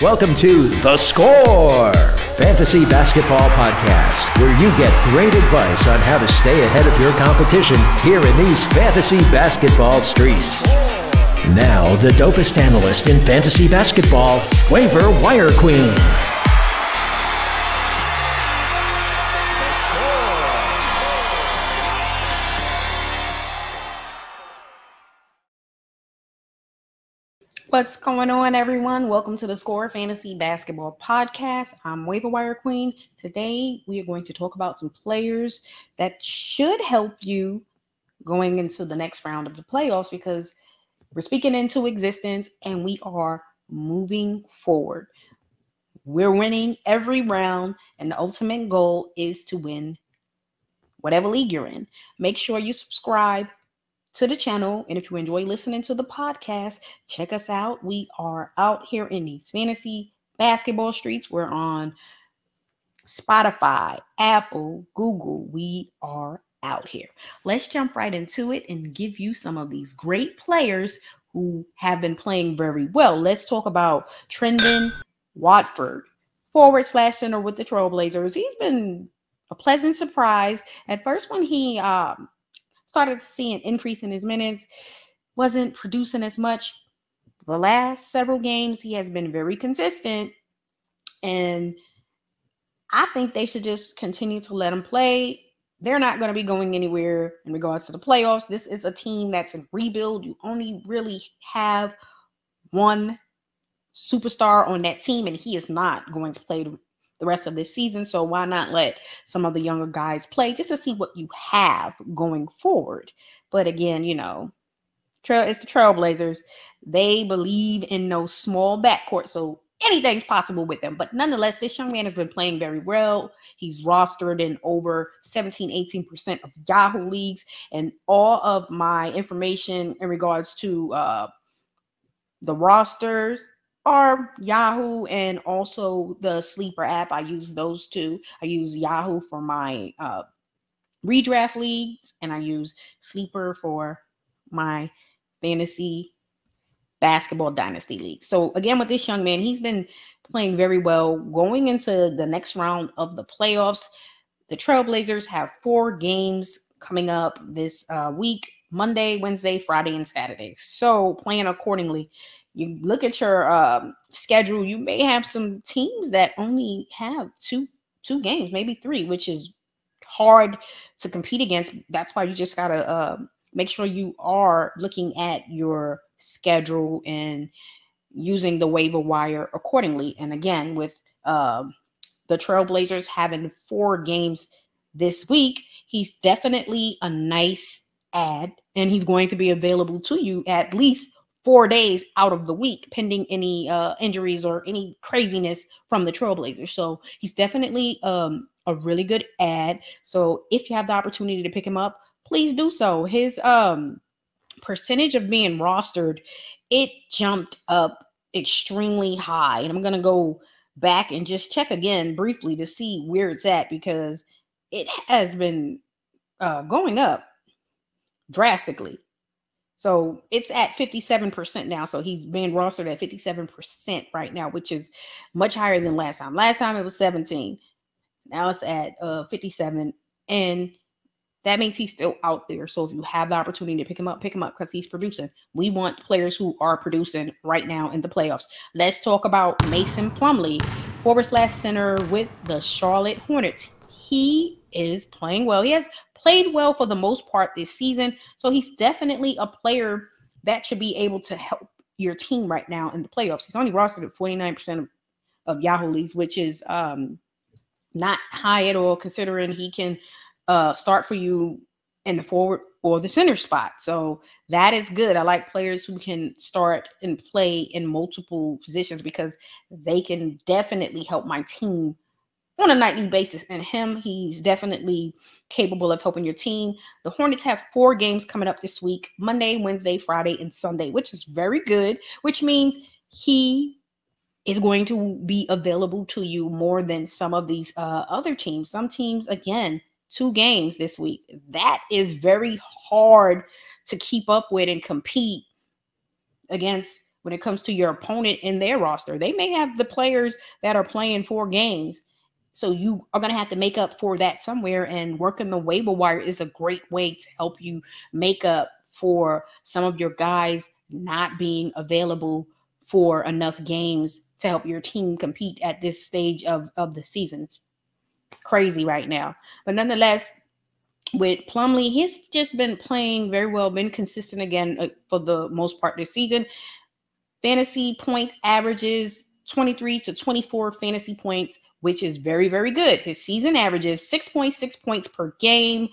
Welcome to The Score, fantasy basketball podcast, where you get great advice on how to stay ahead of your competition here in these fantasy basketball streets. Now, the dopest analyst in fantasy basketball, Waiver Wire Queen. What's going on, everyone? Welcome to the Score Fantasy Basketball Podcast. I'm Waiver Wire Queen. Today, we are going to talk about some players that should help you going into the next round of the playoffs because we're speaking into existence and we are moving forward. We're winning every round, and the ultimate goal is to win whatever league you're in. Make sure you subscribe to the channel. And if you enjoy listening to the podcast, check us out. We are out here in these fantasy basketball streets. We're on Spotify, Apple, Google. We are out here. Let's jump right into it and give you some of these great players who have been playing very well. Let's talk about Trendon Watford, forward slash center with the Trailblazers. He's been a pleasant surprise. At first, when he um, started to see an increase in his minutes, wasn't producing as much. The last several games, he has been very consistent. And I think they should just continue to let him play. They're not going to be going anywhere in regards to the playoffs. This is a team that's in rebuild. You only really have one superstar on that team, and he is not going to play the rest of this season. So why not let some of the younger guys play just to see what you have going forward? But again, you know, trail it's the Trailblazers. They believe in no small backcourt, so anything's possible with them. But nonetheless, this young man has been playing very well. He's rostered in over 17, 18% of Yahoo leagues. And all of my information in regards to uh, the rosters are Yahoo and also the Sleeper app. I use those two. I use Yahoo for my uh, redraft leagues, and I use Sleeper for my fantasy basketball dynasty league. So again, with this young man, he's been playing very well. Going into the next round of the playoffs, the Trailblazers have four games coming up this uh, week: Monday, Wednesday, Friday, and Saturday. So plan accordingly you look at your um, schedule, you may have some teams that only have two two games, maybe three, which is hard to compete against. That's why you just gotta uh, make sure you are looking at your schedule and using the waiver wire accordingly. And again, with uh, the Trailblazers having four games this week, he's definitely a nice ad, and he's going to be available to you at least four days out of the week, pending any uh, injuries or any craziness from the Trailblazers. So he's definitely um, a really good ad. So if you have the opportunity to pick him up, please do so. His um, percentage of being rostered, it jumped up extremely high. And I'm going to go back and just check again briefly to see where it's at because it has been uh, going up drastically. So it's at 57% now. So he's being rostered at 57% right now, which is much higher than last time. Last time it was 17. Now it's at uh 57. And that means he's still out there. So if you have the opportunity to pick him up, pick him up because he's producing. We want players who are producing right now in the playoffs. Let's talk about Mason Plumlee, forward slash center with the Charlotte Hornets. He is playing well. He has played well for the most part this season. So he's definitely a player that should be able to help your team right now in the playoffs. He's only rostered at 49% of, of Yahoo leagues, which is um, not high at all, considering he can uh, start for you in the forward or the center spot. So that is good. I like players who can start and play in multiple positions because they can definitely help my team on a nightly basis. And him, he's definitely capable of helping your team. The Hornets have four games coming up this week Monday, Wednesday, Friday, and Sunday, which is very good, which means he is going to be available to you more than some of these uh, other teams. Some teams, again, two games this week. That is very hard to keep up with and compete against when it comes to your opponent in their roster. They may have the players that are playing four games. So you are going to have to make up for that somewhere. And working the waiver wire is a great way to help you make up for some of your guys not being available for enough games to help your team compete at this stage of, of the season. It's crazy right now. But nonetheless, with Plumlee, he's just been playing very well, been consistent again uh, for the most part this season. Fantasy points averages 23 to 24 fantasy points, which is very, very good. His season averages 6.6 points per game,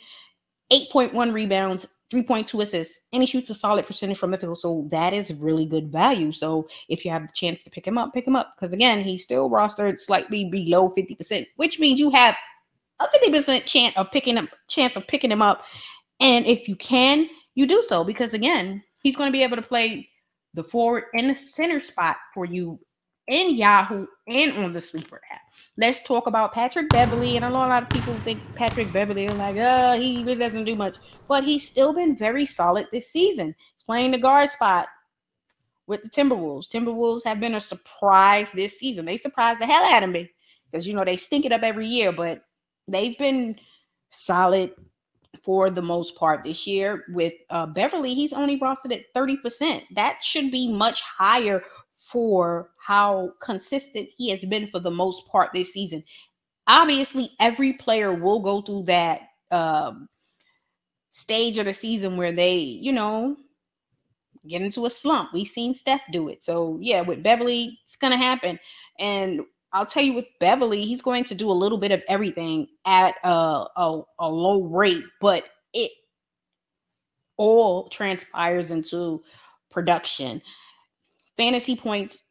8.1 rebounds, 3.2 assists, and he shoots a solid percentage from the field. So that is really good value. So if you have the chance to pick him up, pick him up. Because again, he's still rostered slightly below 50%, which means you have a 50% chance of picking up chance of picking him up. And if you can, you do so because again, he's going to be able to play the forward and the center spot for you in Yahoo and on the sleeper app. Let's talk about Patrick Beverley. And I know a lot of people think Patrick Beverley is like, oh, he really doesn't do much. But he's still been very solid this season. He's playing the guard spot with the Timberwolves. Timberwolves have been a surprise this season. They surprised the hell out of me because, you know, they stink it up every year. But they've been solid for the most part this year. With uh, Beverley, he's only rostered at 30%. That should be much higher for how consistent he has been for the most part this season. Obviously, every player will go through that um, stage of the season where they, you know, get into a slump. We've seen Steph do it. So, yeah, with Beverley, it's going to happen. And I'll tell you with Beverley, he's going to do a little bit of everything at a, a, a low rate, but it all transpires into production. Fantasy points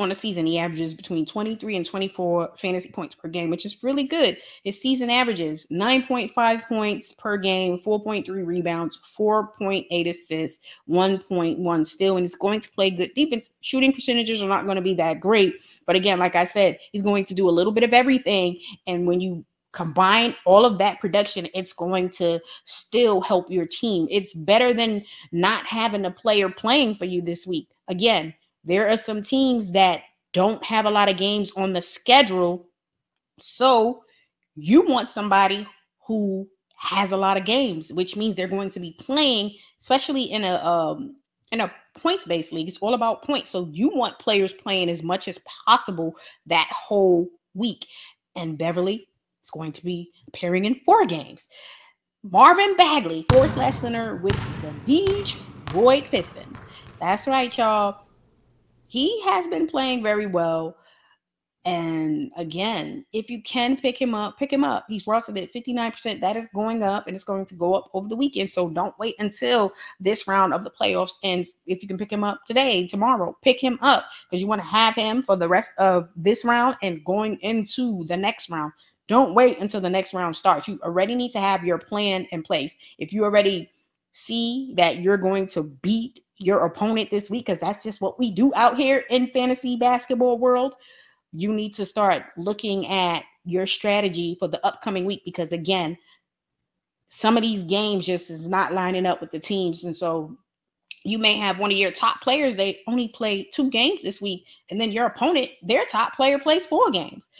on a season, he averages between 23 and 24 fantasy points per game, which is really good. His season averages 9.5 points per game, 4.3 rebounds, 4.8 assists, 1.1 steal, and he's going to play good defense. Shooting percentages are not going to be that great, but again, like I said, he's going to do a little bit of everything. And when you combine all of that production, it's going to still help your team. It's better than not having a player playing for you this week. Again, there are some teams that don't have a lot of games on the schedule. So you want somebody who has a lot of games, which means they're going to be playing, especially in a um, in a points based league. It's all about points. So you want players playing as much as possible that whole week. And Beverley is going to be appearing in four games. Marvin Bagley, four slash center with the Detroit Pistons. That's right, y'all he has been playing very well. And again, if you can pick him up, pick him up. He's rostered at 59%. That is going up and it's going to go up over the weekend. So don't wait until this round of the playoffs ends. If you can pick him up today, tomorrow, pick him up because you want to have him for the rest of this round and going into the next round. Don't wait until the next round starts. You already need to have your plan in place. If you already see that you're going to beat your opponent this week because that's just what we do out here in fantasy basketball world. You need to start looking at your strategy for the upcoming week because again some of these games just is not lining up with the teams. And so you may have one of your top players they only play two games this week and then your opponent their top player plays four games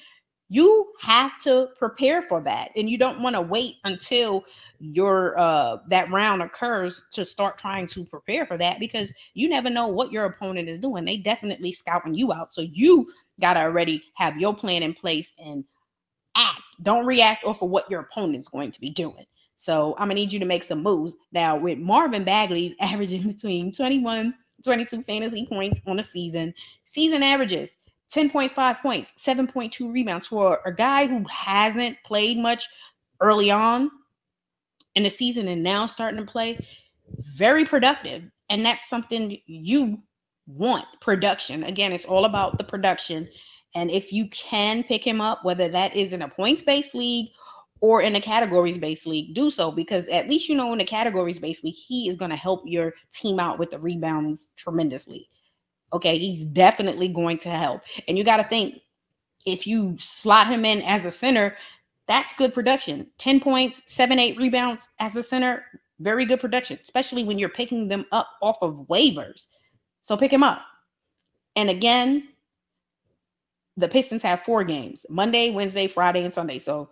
you have to prepare for that and you don't want to wait until your uh that round occurs to start trying to prepare for that because you never know what your opponent is doing. They definitely scouting you out so you got to already have your plan in place and act. Don't react off of what your opponent is going to be doing. So i'm gonna need you to make some moves. Now with marvin bagley's averaging between 21 22 fantasy points on a season season averages 10.5 points, 7.2 rebounds for a guy who hasn't played much early on in the season and now starting to play. Very productive. And that's something you want production. Again, it's all about the production. And if you can pick him up, whether that is in a points based league or in a categories based league, do so because at least you know in a categories based league, he is going to help your team out with the rebounds tremendously. Okay, he's definitely going to help. And you got to think if you slot him in as a center, that's good production. 10 points, seven, eight rebounds as a center, very good production, especially when you're picking them up off of waivers. So pick him up. And again, the Pistons have four games Monday, Wednesday, Friday, and Sunday. So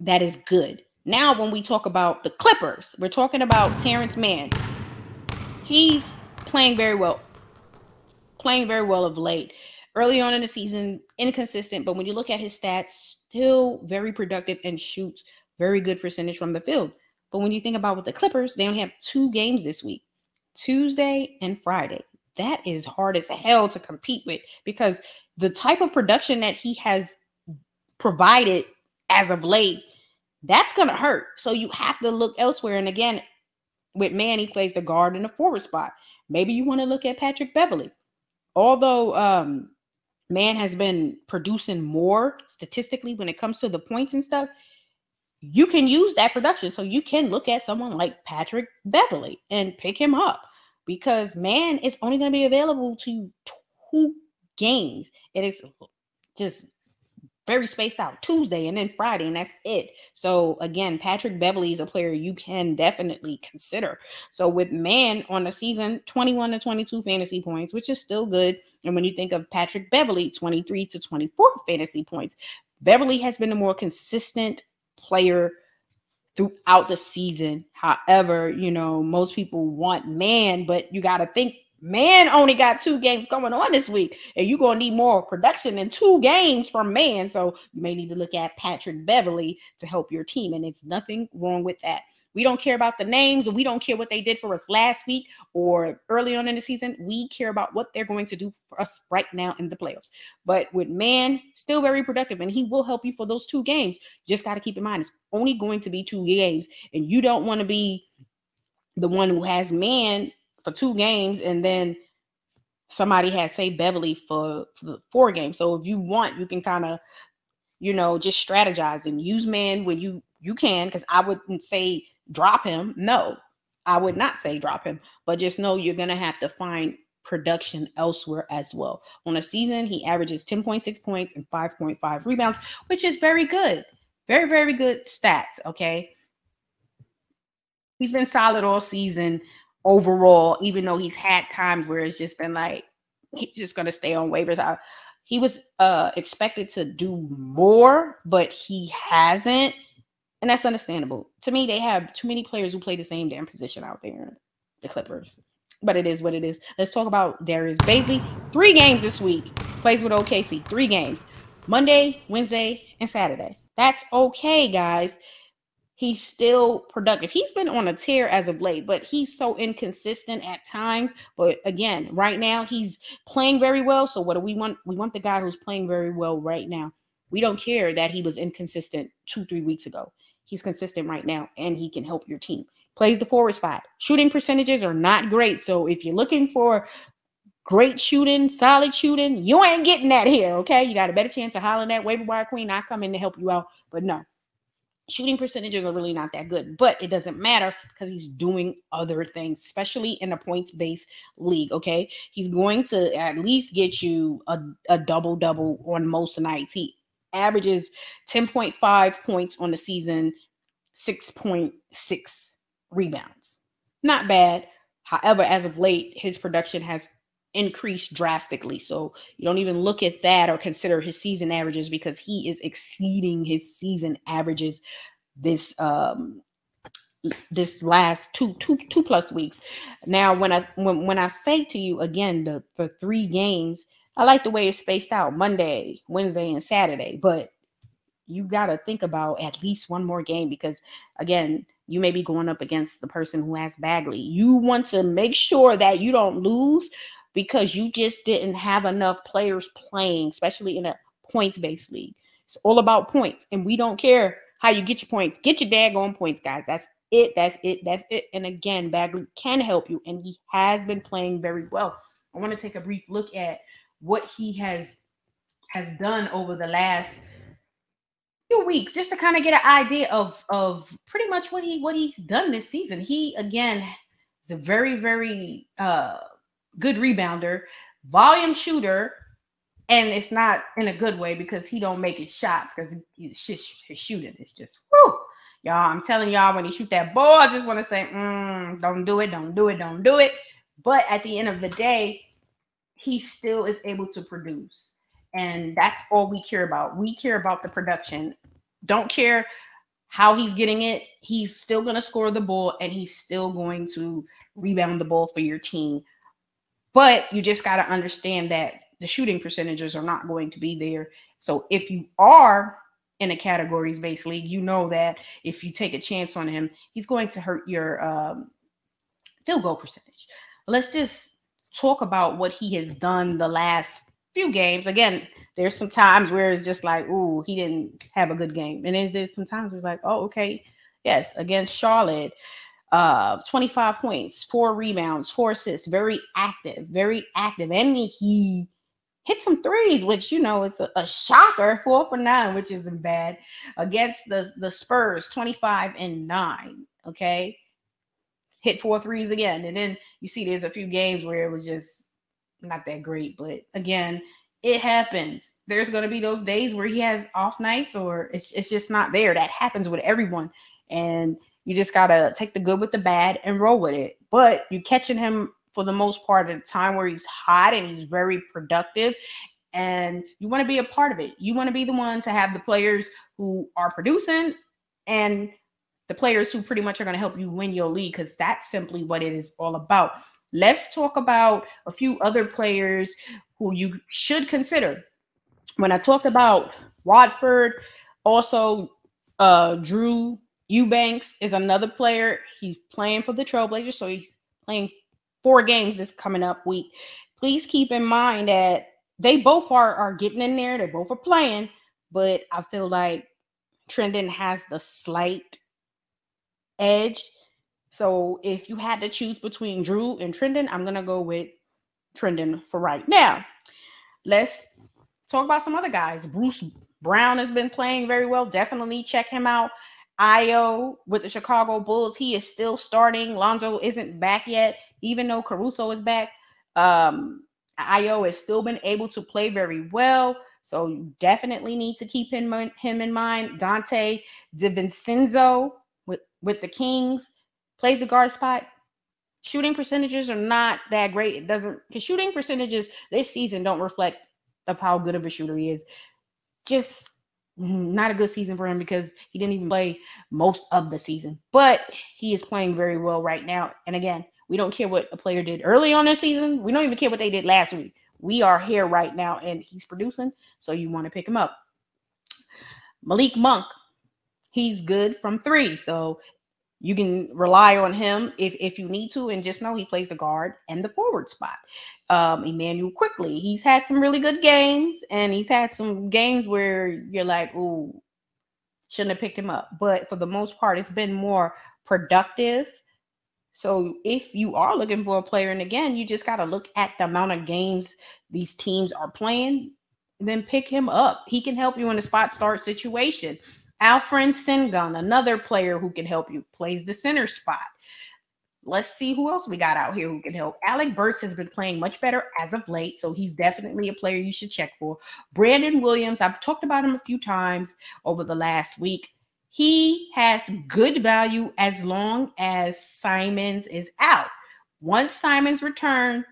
that is good. Now, when we talk about the Clippers, we're talking about Terance Mann. He's playing very well, playing very well of late. Early on in the season, inconsistent, but when you look at his stats, still very productive and shoots very good percentage from the field. But when you think about with the Clippers, they only have two games this week Tuesday and Friday. That is hard as hell to compete with because the type of production that he has provided as of late, that's going to hurt. So you have to look elsewhere. And again, with Manny plays the guard in the forward spot. Maybe you want to look at Patrick Beverley. Although um, Mann has been producing more statistically when it comes to the points and stuff, you can use that production. So you can look at someone like Patrick Beverley and pick him up because Mann is only going to be available to two games. It is just very spaced out Tuesday and then Friday, and that's it. So again, Patrick Beverley is a player you can definitely consider. So with Mann on the season, 21 to 22 fantasy points, which is still good. And when you think of Patrick Beverley, 23 to 24 fantasy points, Beverley has been a more consistent player throughout the season. However, you know, most people want Mann, but you got to think Mann only got two games going on this week, and you're gonna need more production in two games from Mann. So you may need to look at Patrick Beverley to help your team, and it's nothing wrong with that. We don't care about the names and we don't care what they did for us last week or early on in the season. We care about what they're going to do for us right now in the playoffs. But with Mann, still very productive and he will help you for those two games. Just got to keep in mind it's only going to be two games and you don't want to be the one who has Mann for two games and then somebody has say Beverley for, for four games. So if you want, you can kind of you know just strategize and use Mann when you you can because I wouldn't say drop him. No, I would not say drop him, but just know you're to have to find production elsewhere as well. On a season, he averages 10.6 points and 5.5 rebounds, which is very good. Very, very good stats. Okay. He's been solid all season overall, even though he's had times where it's just been like, he's just to stay on waivers. I, he was uh expected to do more, but he hasn't. And that's understandable. To me, they have too many players who play the same damn position out there, the Clippers. But it is what it is. Let's talk about Darius Bazley. Three games this week. Plays with OKC. Three games. Monday, Wednesday, and Saturday. That's okay, guys. He's still productive. He's been on a tear as of late, but he's so inconsistent at times. But again, right now he's playing very well. So what do we want? We want the guy who's playing very well right now. We don't care that he was inconsistent two, three weeks ago. He's consistent right now and he can help your team. Plays the forward spot. Shooting percentages are not great. So if you're looking for great shooting, solid shooting, you ain't getting that here. Okay. You got a better chance of hollering at waiver wire queen. I come in to help you out. But no, shooting percentages are really not that good, but it doesn't matter because he's doing other things, especially in a points based league. Okay. He's going to at least get you a, a double double on most nights. He averages 10.5 points on the season, 6.6 rebounds. Not bad. However, as of late, his production has increased drastically. So you don't even look at that or consider his season averages because he is exceeding his season averages this um this last two two two plus weeks. Now when I when when I say to you again the the three games I like the way it's spaced out Monday, Wednesday, and Saturday, but you got to think about at least one more game because, again, you may be going up against the person who has Bagley. You want to make sure that you don't lose because you just didn't have enough players playing, especially in a points based league. It's all about points, and we don't care how you get your points. Get your daggone points, guys. That's it. That's it. That's it. And again, Bagley can help you, and he has been playing very well. I want to take a brief look at what he has has done over the last few weeks just to kind of get an idea of of pretty much what he what he's done this season he again is a very very uh good rebounder volume shooter and it's not in a good way because he don't make his shots because he's just his shooting is just whoo y'all i'm telling y'all when he shoot that ball i just want to say mm, don't do it don't do it don't do it but at the end of the day he still is able to produce. And that's all we care about. We care about the production. Don't care how he's getting it. He's still going to score the ball and he's still going to rebound the ball for your team. But you just got to understand that the shooting percentages are not going to be there. So if you are in a categories based league, you know that if you take a chance on him, he's going to hurt your um, field goal percentage. Let's just talk about what he has done the last few games. Again, there's some times where it's just like, ooh, he didn't have a good game. And there's, there's some times it's like, oh, okay, yes, against Charlotte, uh, 25 points, four rebounds, four assists, very active, very active. And he hit some threes, which you know is a, a, shocker, four for nine, which isn't bad. Against the, the Spurs, 25 and nine. Okay. Hit four threes again. And then you see there's a few games where it was just not that great. But again, it happens. There's gonna be those days where he has off nights or it's it's just not there. That happens with everyone. And you just gotta take the good with the bad and roll with it. But you're catching him for the most part at a time where he's hot and he's very productive and you want to be a part of it. You want to be the one to have the players who are producing and the players who pretty much are going to help you win your league because that's simply what it is all about. Let's talk about a few other players who you should consider. When I talked about Watford, also uh, Drew Eubanks is another player. He's playing for the Trailblazers, so he's playing four games this coming up week. Please keep in mind that they both are are getting in there. They both are playing, but I feel like Trendon has the slight edge. So if you had to choose between Drew and Trendon, I'm gonna go with Trendon for right now. Let's talk about some other guys. Bruce Brown has been playing very well. Definitely check him out. Ayo with the Chicago Bulls, he is still starting. Lonzo isn't back yet, even though Caruso is back. Um, Ayo has still been able to play very well. So you definitely need to keep him, him in mind. Donte DiVincenzo with, with the Kings plays the guard spot. Shooting percentages are not that great. It doesn't his shooting percentages this season don't reflect of how good of a shooter he is. Just Mm-hmm. not a good season for him because he didn't even play most of the season. But he is playing very well right now. And again, we don't care what a player did early on this season. We don't even care what they did last week. We are here right now and he's producing. So you want to pick him up. Malik Monk, he's good from three. So you can rely on him if, if you need to, and just know he plays the guard and the forward spot. Um, Immanuel Quickley, he's had some really good games, and he's had some games where you're like, "Ooh, shouldn't have picked him up." But for the most part, it's been more productive. So if you are looking for a player, and again, you just got to look at the amount of games these teams are playing, then pick him up. He can help you in a spot start situation. Alperen Sengun, another player who can help you, plays the center spot. Let's see who else we got out here who can help. Alec Burks has been playing much better as of late, so he's definitely a player you should check for. Brandon Williams, I've talked about him a few times over the last week. He has good value as long as Simons is out. Once Simons return,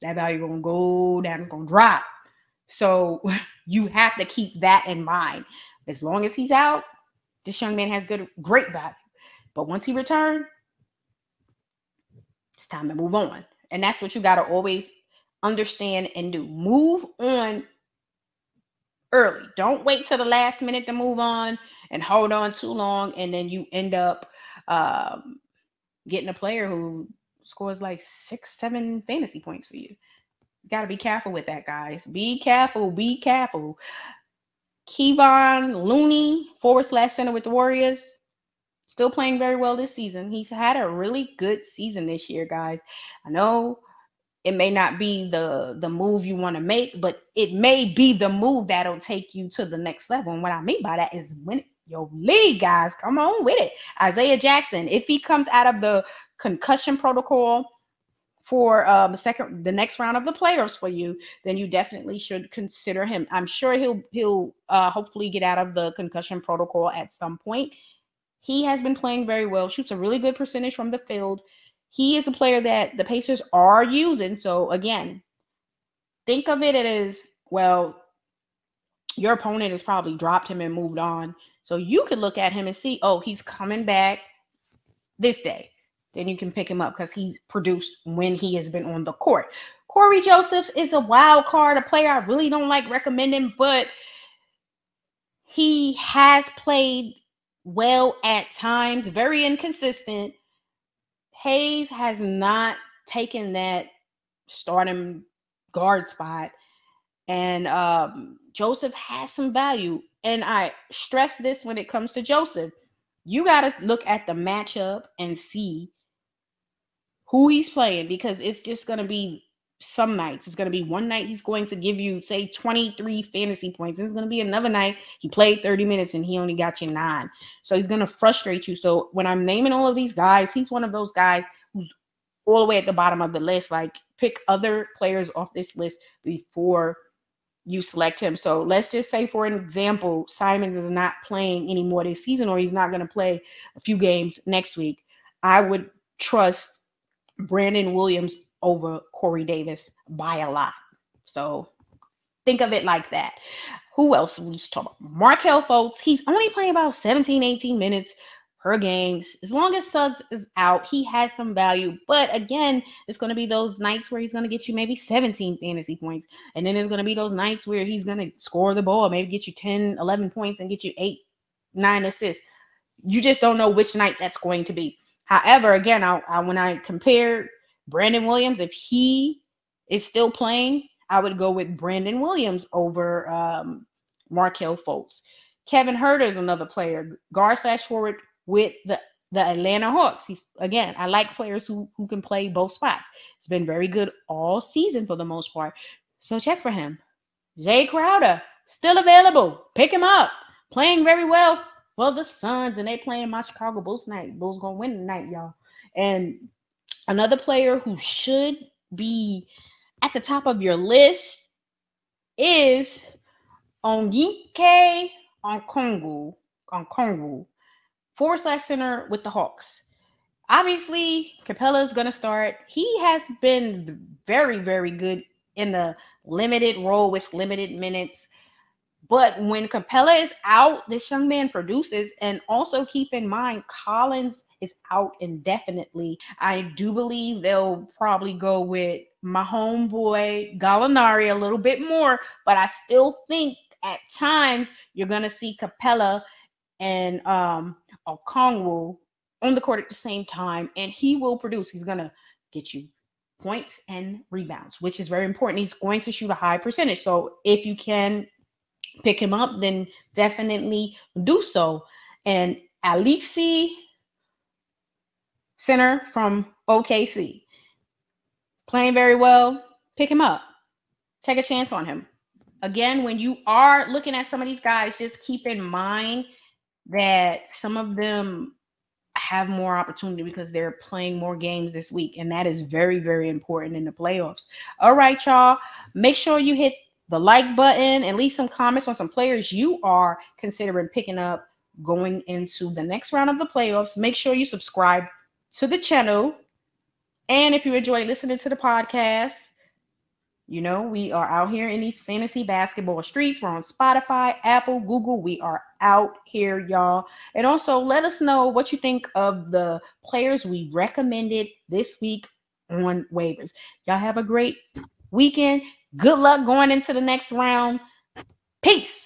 that value gonna go down, it's gonna drop. So you have to keep that in mind. As long as he's out, this young man has good, great value. But once he returns, it's time to move on. And that's what you got to always understand and do. Move on early. Don't wait till the last minute to move on and hold on too long. And then you end up um, getting a player who scores like six, seven fantasy points for you. You got to be careful with that, guys. Be careful. Be careful. Kevon Looney, forward slash center with the Warriors, still playing very well this season. He's had a really good season this year, guys. I know it may not be the the move you want to make, but it may be the move that'll take you to the next level. And what I mean by that is win your league, guys. Come on with it. Isaiah Jackson, if he comes out of the concussion protocol for um, the second, the next round of the playoffs for you, then you definitely should consider him. I'm sure he'll he'll uh, hopefully get out of the concussion protocol at some point. He has been playing very well, shoots a really good percentage from the field. He is a player that the Pacers are using. So again, think of it as well, your opponent has probably dropped him and moved on. So you could look at him and see, oh, he's coming back this day. Then you can pick him up because he's produced when he has been on the court. Cory Joseph is a wild card, a player I really don't like recommending, but he has played well at times, very inconsistent. Hayes has not taken that stardom guard spot. And um, Joseph has some value. And I stress this when it comes to Joseph. You got to look at the matchup and see who he's playing because it's just going to be some nights. It's going to be one night he's going to give you, say, 23 fantasy points. It's going to be another night he played 30 minutes and he only got you nine. So he's going to frustrate you. So when I'm naming all of these guys, he's one of those guys who's all the way at the bottom of the list. Like pick other players off this list before you select him. So let's just say, for an example, Simons is not playing anymore this season, or he's not going to play a few games next week. I would trust Brandon Williams over Corey Davis by a lot. So think of it like that. Who else we should talk about? Markelle Fultz. He's only playing about 17, 18 minutes per games. As long as Suggs is out, he has some value. But again, it's going to be those nights where he's going to get you maybe 17 fantasy points. And then there's going to be those nights where he's going to score the ball, maybe get you 10, 11 points and get you eight, nine assists. You just don't know which night that's going to be. However, again, I, I, when I compare Brandon Williams, if he is still playing, I would go with Brandon Williams over um, Markelle Fultz. Kevin Huerter is another player, guard slash forward with the the Atlanta Hawks. He's again, I like players who who can play both spots. It's been very good all season for the most part. So check for him. Jae Crowder still available. Pick him up. Playing very well for the Suns, and they playing my Chicago Bulls tonight. Bulls gonna win tonight, y'all. And another player who should be at the top of your list is Onyeka Okongwu. Okongwu forward slash center with the Hawks. Obviously, Capela is to start. He has been very, very good in the limited role with limited minutes. But when Capela is out, this young man produces. And also keep in mind, Collins is out indefinitely. I do believe they'll probably go with my homeboy Gallinari a little bit more, but I still think at times you're to see Capela and um Okongwu on the court at the same time, and he will produce. He's gonna get you points and rebounds, which is very important. He's going to shoot a high percentage. So if you can pick him up, then definitely do so. And Alexi center from OKC playing very well. Pick him up. Take a chance on him. Again, when you are looking at some of these guys, just keep in mind that some of them have more opportunity because they're playing more games this week. And that is very, very important in the playoffs. All right, y'all. Make sure you hit the like button and leave some comments on some players you are considering picking up going into the next round of the playoffs. Make sure you subscribe to the channel. And if you enjoy listening to the podcast, you know, we are out here in these fantasy basketball streets. We're on Spotify, Apple, Google. We are out here, y'all. And also let us know what you think of the players we recommended this week on waivers. Y'all have a great weekend. Good luck going into the next round. Peace.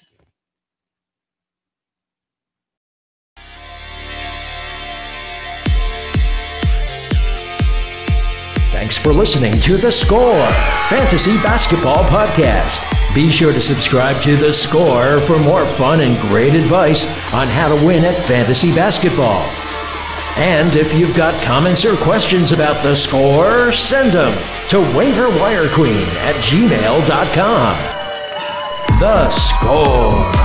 Thanks for listening to The Score Fantasy Basketball Podcast. Be sure to subscribe to The Score for more fun and great advice on how to win at fantasy basketball. And if you've got comments or questions about The Score, send them to waiverwirequeen at gmail.com. The Score.